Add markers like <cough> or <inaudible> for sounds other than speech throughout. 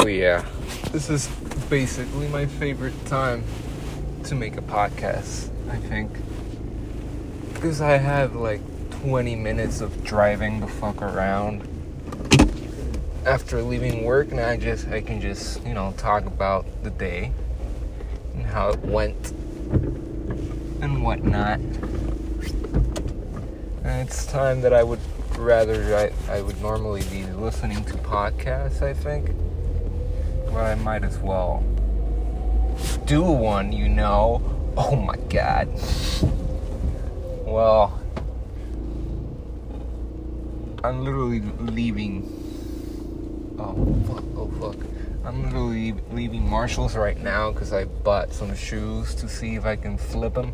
So yeah, this is basically my favorite time to make a podcast. I think because I have like 20 minutes of driving the fuck around after leaving work, and I just I can just you know talk about the day and how it went and whatnot. And it's time that I would rather I, I would normally be listening to podcasts. I think but I might as well do one, you know. Oh my god. Well, I'm literally leaving. Oh fuck, oh fuck. I'm literally leaving Marshalls right now because I bought some shoes to see if I can flip them.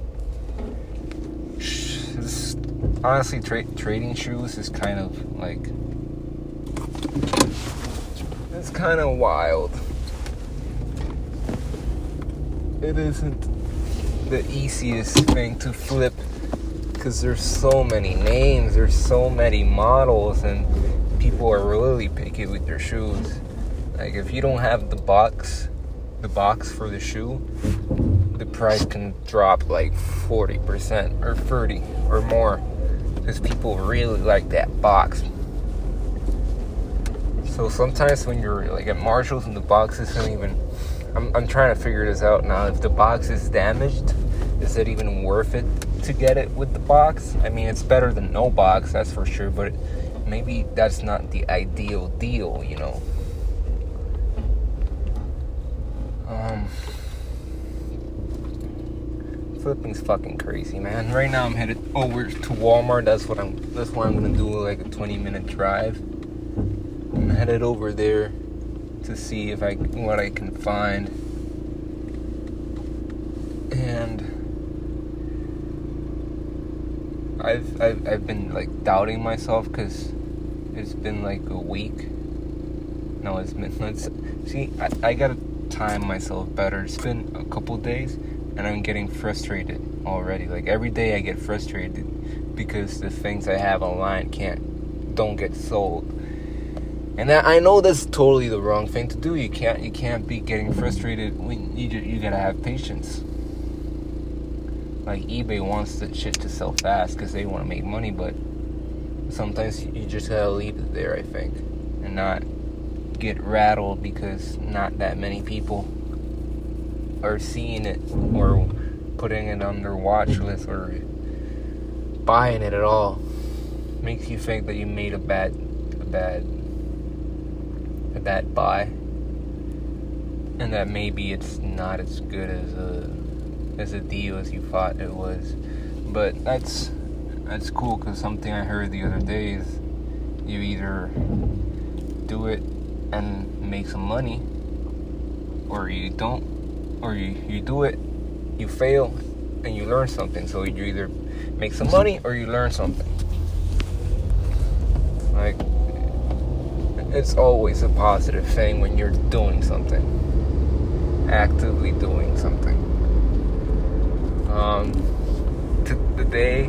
Honestly, tra- trading shoes is kind of like. It's kind of wild it isn't the easiest thing to flip because there's so many names, there's so many models, and people are really picky with their shoes. Like if you don't have the box, the box for the shoe, the price can drop like 40% or 30 or more because people really like that box. So sometimes when you're like at Marshalls and the box isn't even I'm, I'm trying to figure this out now. If the box is damaged, is it even worth it to get it with the box? I mean, it's better than no box, that's for sure, but maybe that's not the ideal deal, you know. Um, flipping's fucking crazy, man. Right now I'm headed over to Walmart. That's what I'm. That's why I'm gonna do like a 20 minute drive. I'm headed over there to see if I what I can find. And I've I've, I've been like doubting myself because it's been like a week. No, it's been <laughs> let's see. I, I gotta time myself better. It's been a couple days, and I'm getting frustrated already. Like every day, I get frustrated because the things I have online can't don't get sold and I know that's totally the wrong thing to do. You can't you can't be getting frustrated when you you gotta have patience. Like eBay wants the shit to sell fast because they want to make money, but sometimes you just gotta leave it there. I think, and not get rattled because not that many people are seeing it or putting it on their watch list or buying it at all. Makes you think that you made a bad a bad that buy. And that maybe it's not as good as a as a deal as you thought it was. But that's that's cool because something i heard the other day is you either do it and make some money or you don't or you, you do it you fail and you learn something. So you either make some money or you learn something. Like it's always a positive thing when you're doing something, actively doing something. Um, t- today,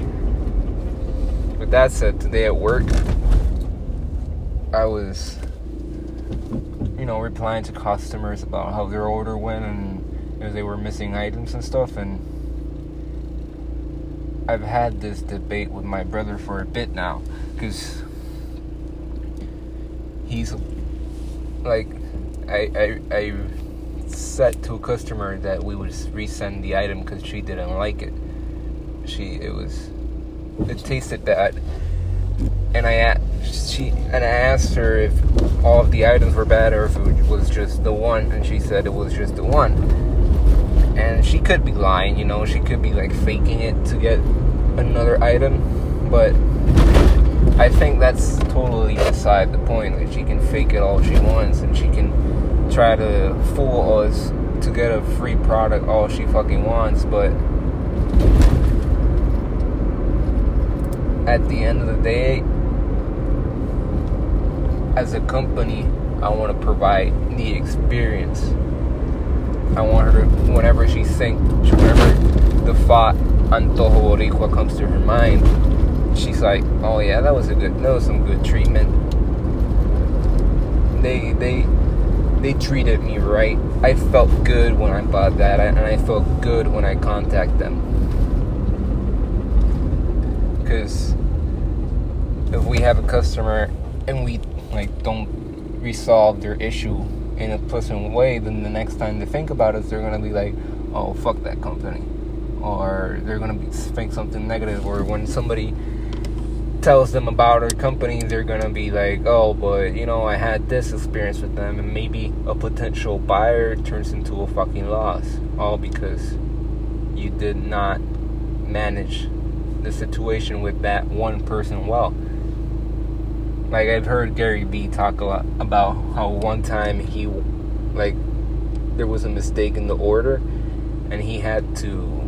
with that said, today at work, I was, you know, replying to customers about how their order went and if they were missing items and stuff, and I've had this debate with my brother for a bit now, because he's like I I I said to a customer that we would resend the item because she didn't like it. She it was it tasted bad, and I she and I asked her if all of the items were bad or if it was just the one, and she said it was just the one. And she could be lying, you know, she could be like faking it to get another item, but I think that's totally beside the point. Like she can fake it all she wants, and she can try to fool us to get a free product all she fucking wants. But at the end of the day, as a company, I want to provide the experience. I want her to, whenever she thinks, whenever the thought Antojo Boricua comes to her mind, she's like, "Oh yeah, that was a good, that was some good treatment." They they they treated me right. I felt good when I bought that, and I felt good when I contact them. Because if we have a customer and we like don't resolve their issue in a pleasant way, then the next time they think about us, they're gonna be like, "Oh, fuck that company," or they're gonna be, think something negative. Or when somebody tells them about our company, they're gonna be like, "Oh, but you know, I had this experience with them," and maybe a potential buyer turns into a fucking loss, all because you did not manage the situation with that one person well. Like I've heard Gary Vee talk a lot about how one time he like there was a mistake in the order and he had to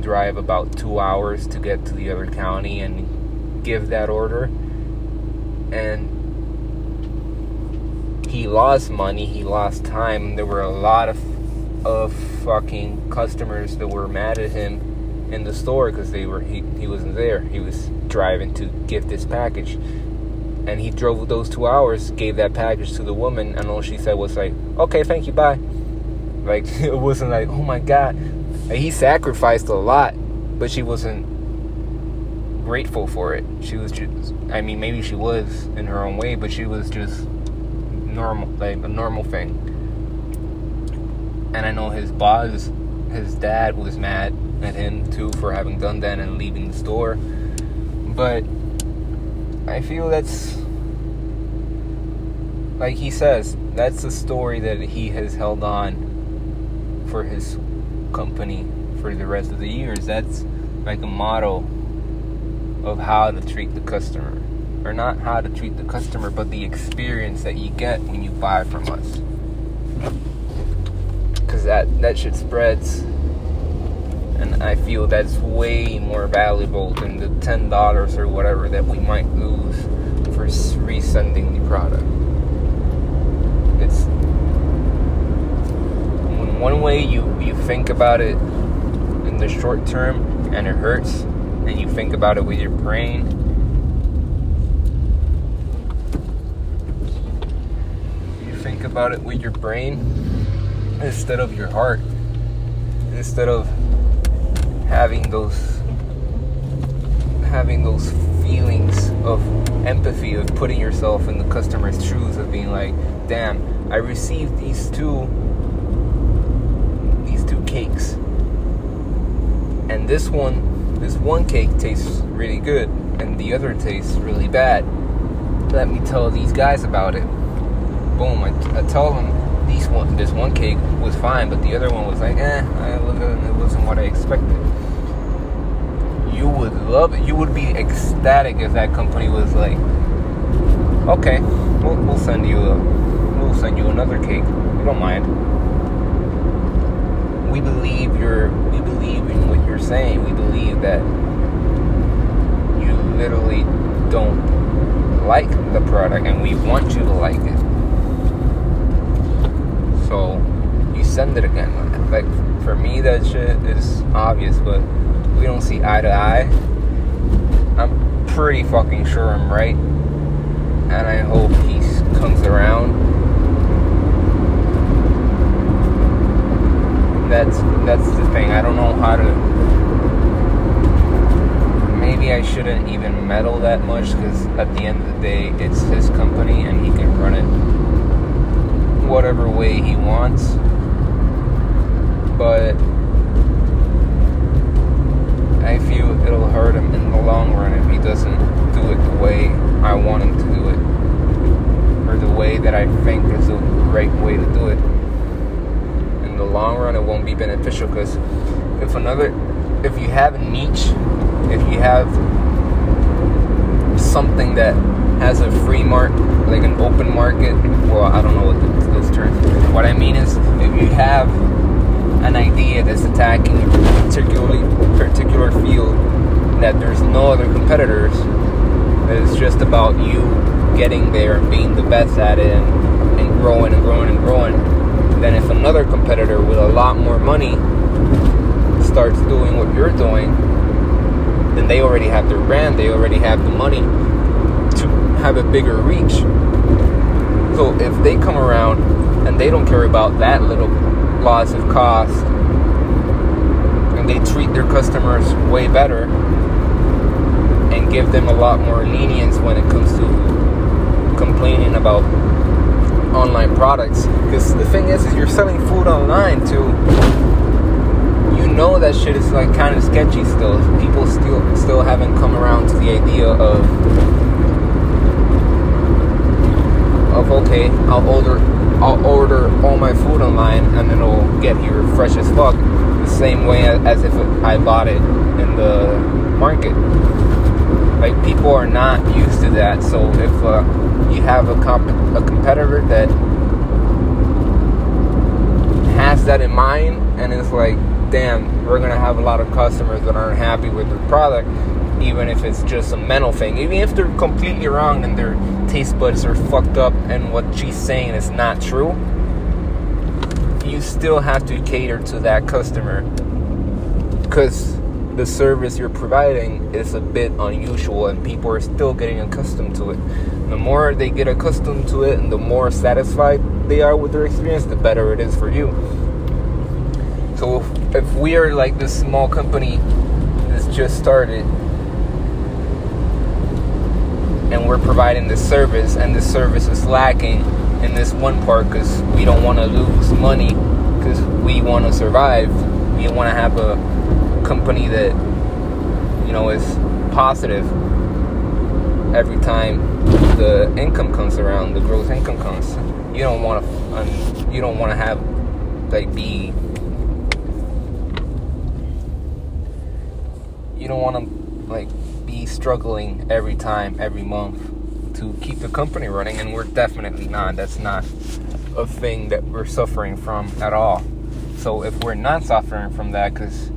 drive about 2 hours to get to the other county and give that order and he lost money, he lost time. There were a lot of of fucking customers that were mad at him in the store because they were he, he wasn't there. He was driving to get this package and he drove those two hours, gave that package to the woman, and all she said was like, "Okay, thank you, bye." Like <laughs> it wasn't like, "Oh my god," he sacrificed a lot, but she wasn't grateful for it. She was just, I mean, maybe she was in her own way, but she was just normal, like a normal thing. And I know his boss, his dad was mad at him too for having done that and leaving the store, but I feel that's like he says, that's a story that he has held on for his company for the rest of the years. That's like a model of how to treat the customer. Or not how to treat the customer, but the experience that you get when you buy from us. Cause that, that shit spreads and I feel that's way more valuable than the ten dollars or whatever that we might lose for resending the product. It's one way you you think about it in the short term and it hurts, and you think about it with your brain. You think about it with your brain instead of your heart. Instead of having those having those feelings of empathy of putting yourself in the customer's shoes of being like damn i received these two these two cakes and this one this one cake tastes really good and the other tastes really bad let me tell these guys about it boom i, tell them these one this one cake was fine but the other one was like eh it wasn't, it wasn't what i expected you would love it. You would be ecstatic if that company was like, okay, we'll, we'll send you a, we'll send you another cake. We don't mind. We believe you're, we believe what you're saying. We believe that you literally don't like the product, and we want you to like it. So you send it again. Like for me, that shit is obvious, but we don't see eye to eye, I'm pretty fucking sure I'm right. And I hope he comes around. That's that's the thing. I don't know how to. Maybe I shouldn't even meddle that much because at the end of the day, it's his company and he can run it whatever way he wants. But I feel it'll hurt him in the long run if he doesn't do it the way I want him to do it, or the way that I think is the right way to do it. In the long run, it won't be beneficial because if another, if you have a niche, if you have something that has a free market, like an open market, well, I don't know what this term. What I mean is, if you have an idea that's attacking a particularly particular field that there's no other competitors. It's just about you getting there and being the best at it and, and growing and growing and growing. Then if another competitor with a lot more money starts doing what you're doing, then they already have their brand, they already have the money to have a bigger reach. So if they come around and they don't care about that little loss of cost, and they treat their customers way better and give them a lot more lenience when it comes to complaining about online products. Because the thing is, is you're selling food online too. Know that shit is like kind of sketchy still. People still still haven't come around to the idea of of okay, I'll order I'll order all my food online and then it'll get here fresh as fuck. The same way as if I bought it in the market. Like people are not used to that. So if uh, you have a comp- a competitor that has that in mind and it's like, damn, we're gonna have a lot of customers that aren't happy with the product, even if it's just a mental thing, even if they're completely wrong and their taste buds are fucked up and what she's saying is not true. You still have to cater to that customer because the service you're providing is a bit unusual and people are still getting accustomed to it. The more they get accustomed to it and the more satisfied they are with their experience, the better it is for you. So if, we are like this small company that's just started and we're providing this service and this service is lacking in this one part because we don't want to lose money because we want to survive. We want to have a company that you know is positive every time the income comes around, the gross income comes. You don't want to, um, you don't want to have like be, you don't want to like be struggling every time, every month to keep the company running, and we're definitely not. That's not a thing that we're suffering from at all. So if we're not suffering from that, because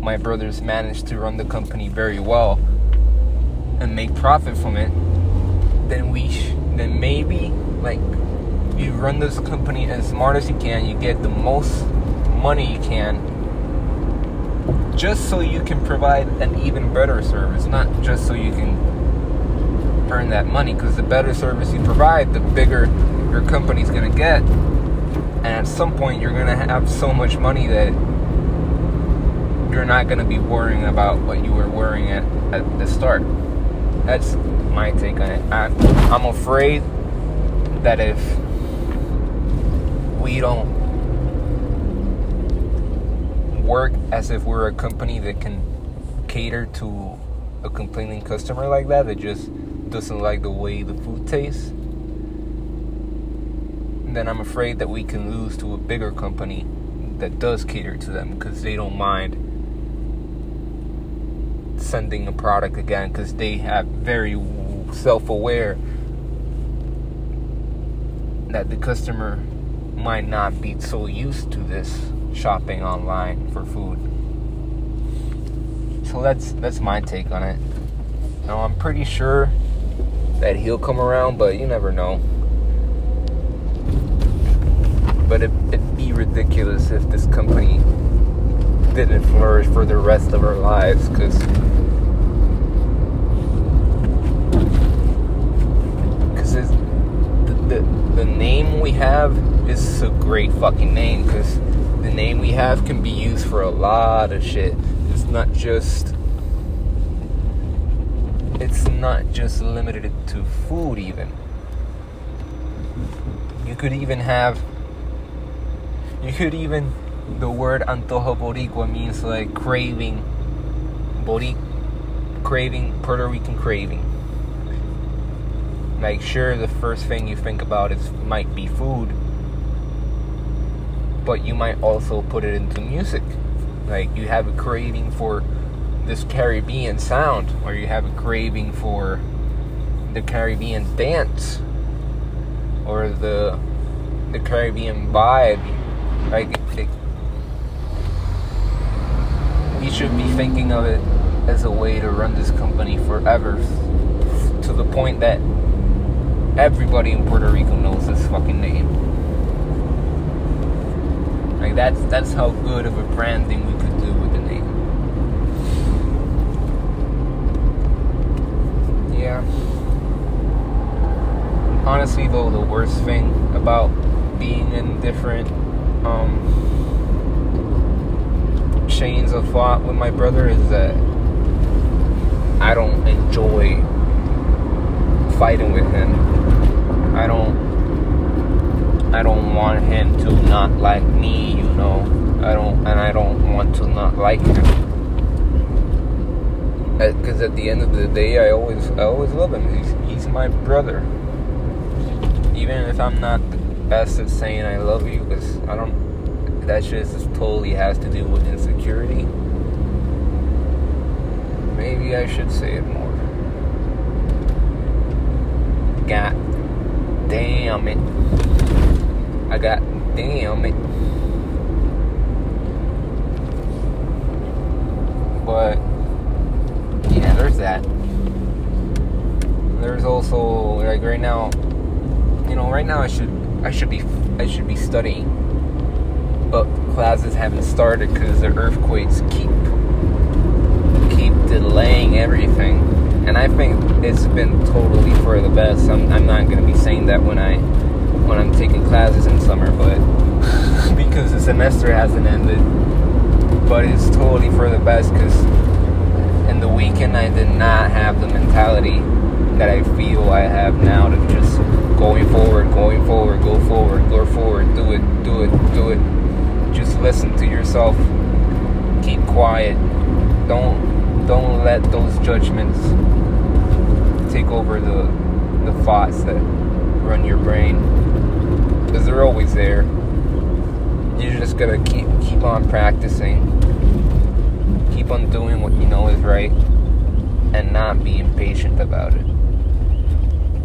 my brothers managed to run the company very well and make profit from it, then we sh- then maybe like you run this company as smart as you can, you get the most money you can just so you can provide an even better service, not just so you can earn that money because the better service you provide, the bigger your company's going to get. And at some point you're going to have so much money that you're not going to be worrying about what you were worrying at at the start. That's my take on it. I, I'm afraid that if we don't work as if we're a company that can cater to a complaining customer like that that just doesn't like the way the food tastes, then I'm afraid that we can lose to a bigger company that does cater to them because they don't mind sending a product again because they have very self-aware that the customer might not be so used to this shopping online for food. So that's that's my take on it. Now I'm pretty sure that he'll come around, but you never know. But it, it'd be ridiculous if this company didn't flourish for the rest of our lives, because because the, the the name we have is a great fucking name because name we have can be used for a lot of shit. It's not just it's not just limited to food even. You could even have you could even the word antojo boricua means like craving boric craving Puerto Rican craving. Like sure the first thing you think about is might be food but you might also put it into music. Like you have a craving for this Caribbean sound, or you have a craving for the Caribbean dance, or the the Caribbean vibe. Like it, we should be thinking of it as a way to run this company forever, to the point that everybody in Puerto Rico knows this fucking name. That's that's how good of a branding we could do with the name. Yeah. Honestly though, the worst thing about being in different um, chains of thought with my brother is that I don't enjoy fighting with him. I don't I don't want him to not like me, you know. I don't and I don't want to not like him. Uh, because at the end of the day, I always I always love him. He's he's my brother. Even if I'm not the best at saying I love you, because I don't. That shit just totally has to do with insecurity. Maybe I should say it more. God damn it. I got damn it. But yeah, there's that. There's also like right now, you know, right now I should I should be I should be studying, but classes haven't started because the earthquakes keep keep delaying everything and I think it's been totally for the best. I'm, I'm not gonna be saying that when I when I'm taking classes in summer, but <laughs> because the semester hasn't ended. But it's totally for the best because in the weekend I did not have the mentality that I feel I have now to just going forward, going forward, go forward, go forward, do it, do it, do it. Just listen to yourself. Keep quiet. Don't don't let those judgments take over the the thoughts that run your brain because they're always there. You're just gonna keep keep on practicing, keep on doing what you know is right, and not be impatient about it.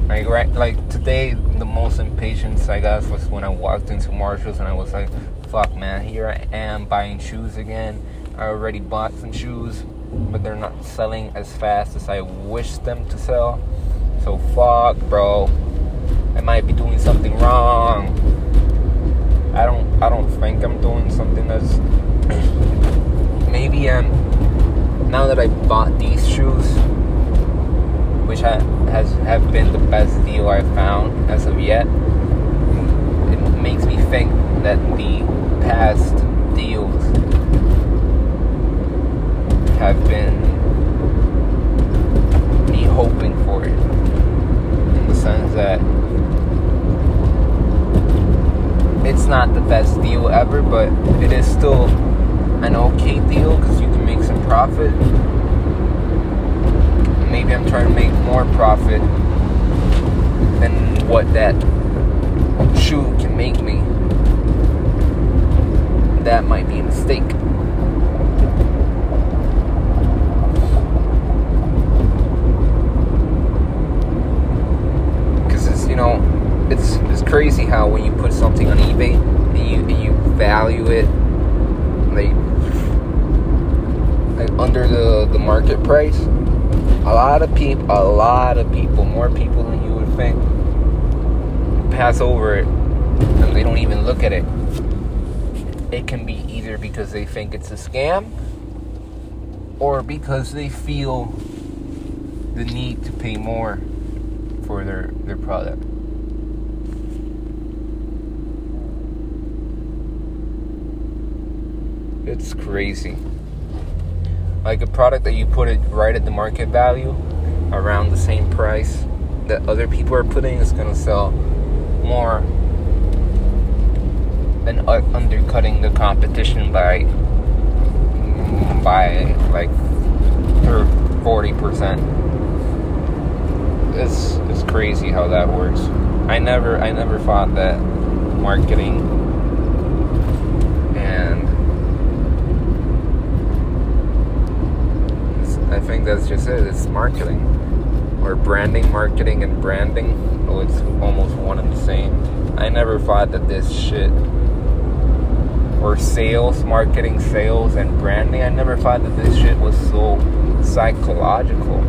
Like right, like today, the most impatience I got was when I walked into Marshalls and I was like, "Fuck, man, here I am buying shoes again. I already bought some shoes." but they're not selling as fast as I wish them to sell. So fuck, bro. I might be doing something wrong. I think I'm doing something that's <clears throat> maybe I'm now that I bought these shoes which ha- has have been the best deal I've found as of yet. It makes me think that the past deals have been me hoping for it. In the sense that it's not the best deal ever, but it is still an okay deal because you can make some profit. Maybe I'm trying to make more profit than what that shoe can make me. That might be a mistake. you know, it's it's crazy how when you put something on eBay and you and you value it like, like under the the market price, a lot of people, a lot of people, more people than you would think, pass over it and they don't even look at it. It can be either because they think it's a scam or because they feel the need to pay more for their, their product. It's crazy. Like a product that you put it right at the market value, around the same price that other people are putting, is gonna sell more than undercutting the competition by by like 40 percent it's it's crazy how that works. I never I never thought that marketing and I think that's just it. It's marketing or branding, marketing and branding. Oh, it's almost one and the same. I never thought that this shit or sales, marketing, sales, and branding. I never thought that this shit was so psychological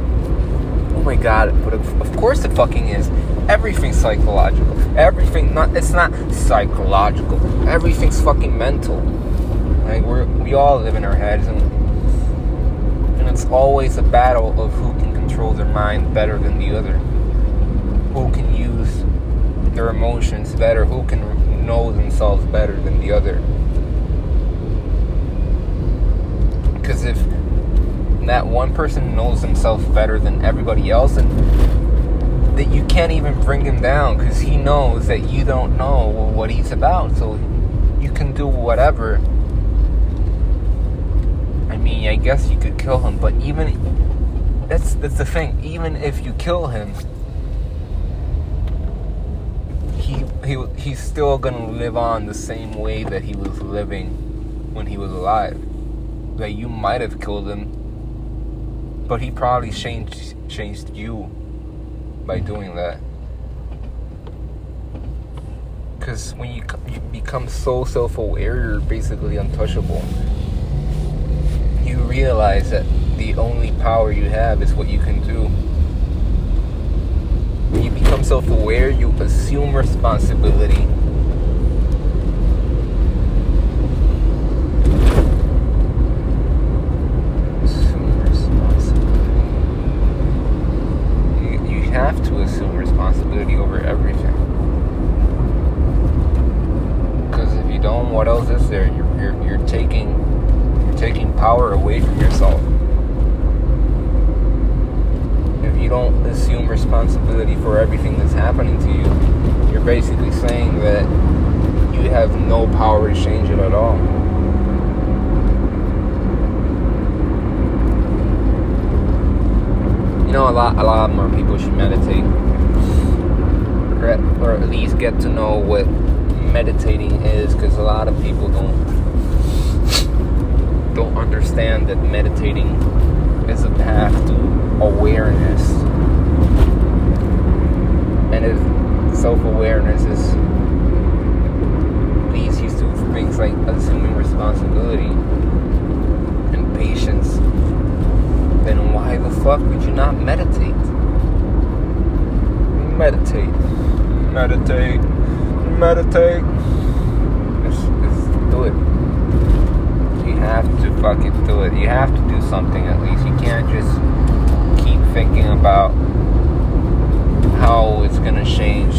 Oh my god, but of, course it fucking is. Everything's psychological. Everything not it's not psychological. Everything's fucking mental. Like we we all live in our heads and it's always a battle of who can control their mind better than the other. Who can use their emotions better? Who can know themselves better than the other? Because if that one person knows himself better than everybody else, and that you can't even bring him down because he knows that you don't know what he's about, so you can do whatever. I mean, I guess you could kill him, but even that's that's the thing. Even if you kill him, he he he's still gonna live on the same way that he was living when he was alive. That you might have killed him, but he probably changed changed you by doing that. Because when you, you become so self aware, you're basically untouchable. You realize that the only power you have is what you can do. When you become self aware, you assume responsibility power away from yourself. If you don't assume responsibility for everything that's happening to you, you're basically saying that you have no power to change it at all. You know, a lot, a lot more people should meditate, or at, least get to know what meditating is, because a lot of people don't don't understand that meditating is a path to awareness. And if self awareness is leads you to things like assuming responsibility and patience, then why the fuck would you not meditate? Meditate. Meditate. Meditate. Just, just do it You have to fucking do it. You have to do something at least. You can't just keep thinking about how it's gonna change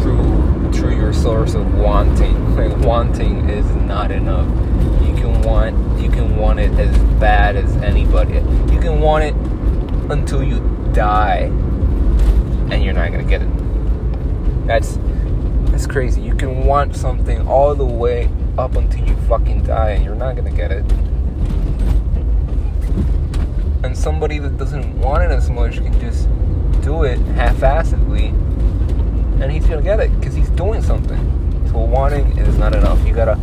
through through your source of wanting. <laughs> Like wanting is not enough. You can want you can want it as bad as anybody. You can want it until you die and you're not gonna get it. That's that's crazy. You can want something all the way up until you fucking die and you're not gonna get it. And somebody that doesn't want it as much can just do it half-assedly and he's gonna get it because he's doing something. So wanting is not enough. You gotta,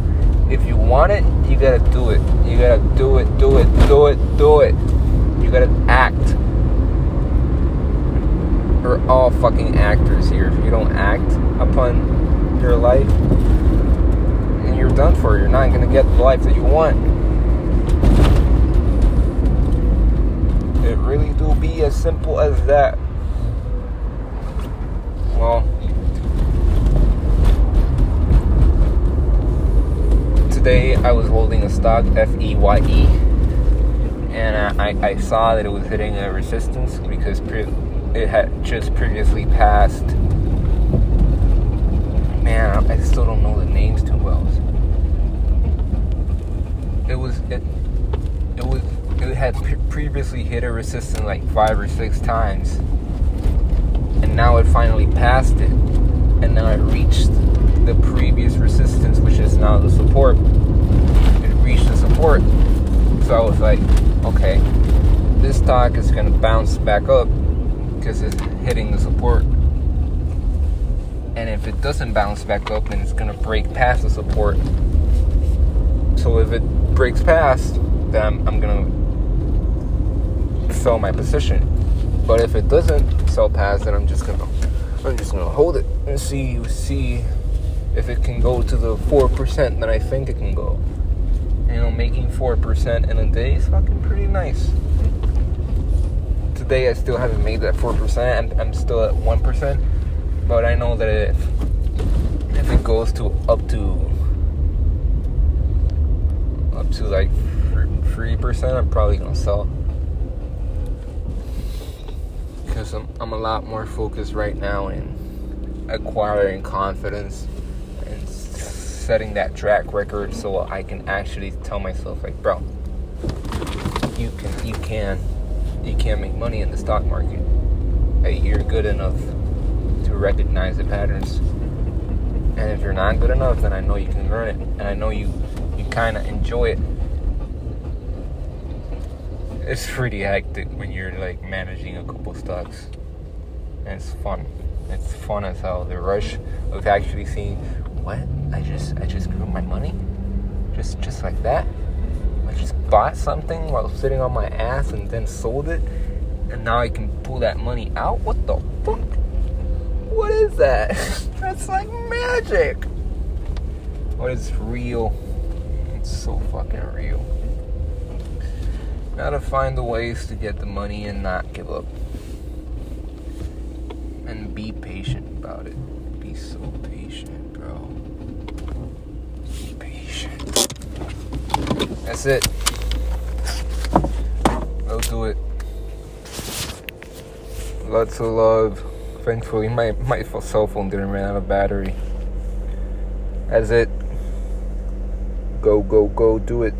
if you want it, you gotta do it. You gotta do it, do it, do it, do it. You gotta act. We're all fucking actors here. If you don't act upon your life, and you're done for. You're not to get the life that you want. It really do be as simple as that. Well, today I was holding a stock F E Y E, and I, I saw that it was hitting a resistance because it had just previously passed. Man, I still don't know the names too well it was it it was it had previously hit a resistance like five or six times, now it finally passed it, and now it reached the previous resistance, which is now the support. It reached the support, so I was like, okay, this stock is gonna bounce back up because it's hitting the support. And if it doesn't bounce back up, then it's gonna break past the support. So if it breaks past, then I'm, I'm gonna sell my position. But if it doesn't sell past, then I'm just gonna I'm just gonna hold it and see see if it can go to the four percent that I think it can go. You know, making four percent in a day is fucking pretty nice. Today I still haven't made that four percent. I'm, I'm still at one percent, but I know that if if it goes to up to up to like three percent, I'm probably gonna sell because I'm I'm a lot more focused right now in acquiring confidence and setting that track record so I can actually tell myself like, bro, you can you can you can make money in the stock market. Hey, you're good enough to recognize the patterns. And if you're not good enough, then I know you can learn it, and I know you you kind of enjoy it. It's pretty hectic when you're like managing a couple stocks. And it's fun. It's fun as hell. The rush of actually seeing what I just I just grew my money, just just like that. I just bought something while sitting on my ass and then sold it, and now I can pull that money out. What the fuck? What is that? <laughs> That's like magic. What is real? It's so fucking real. Gotta find the ways to get the money and not give up. And be patient about it. Be so patient, bro. Be patient. That's it. I'll do it. Lots of love. Thankfully, my, my cell phone didn't run out of battery. That's it. Go, go, go, do it.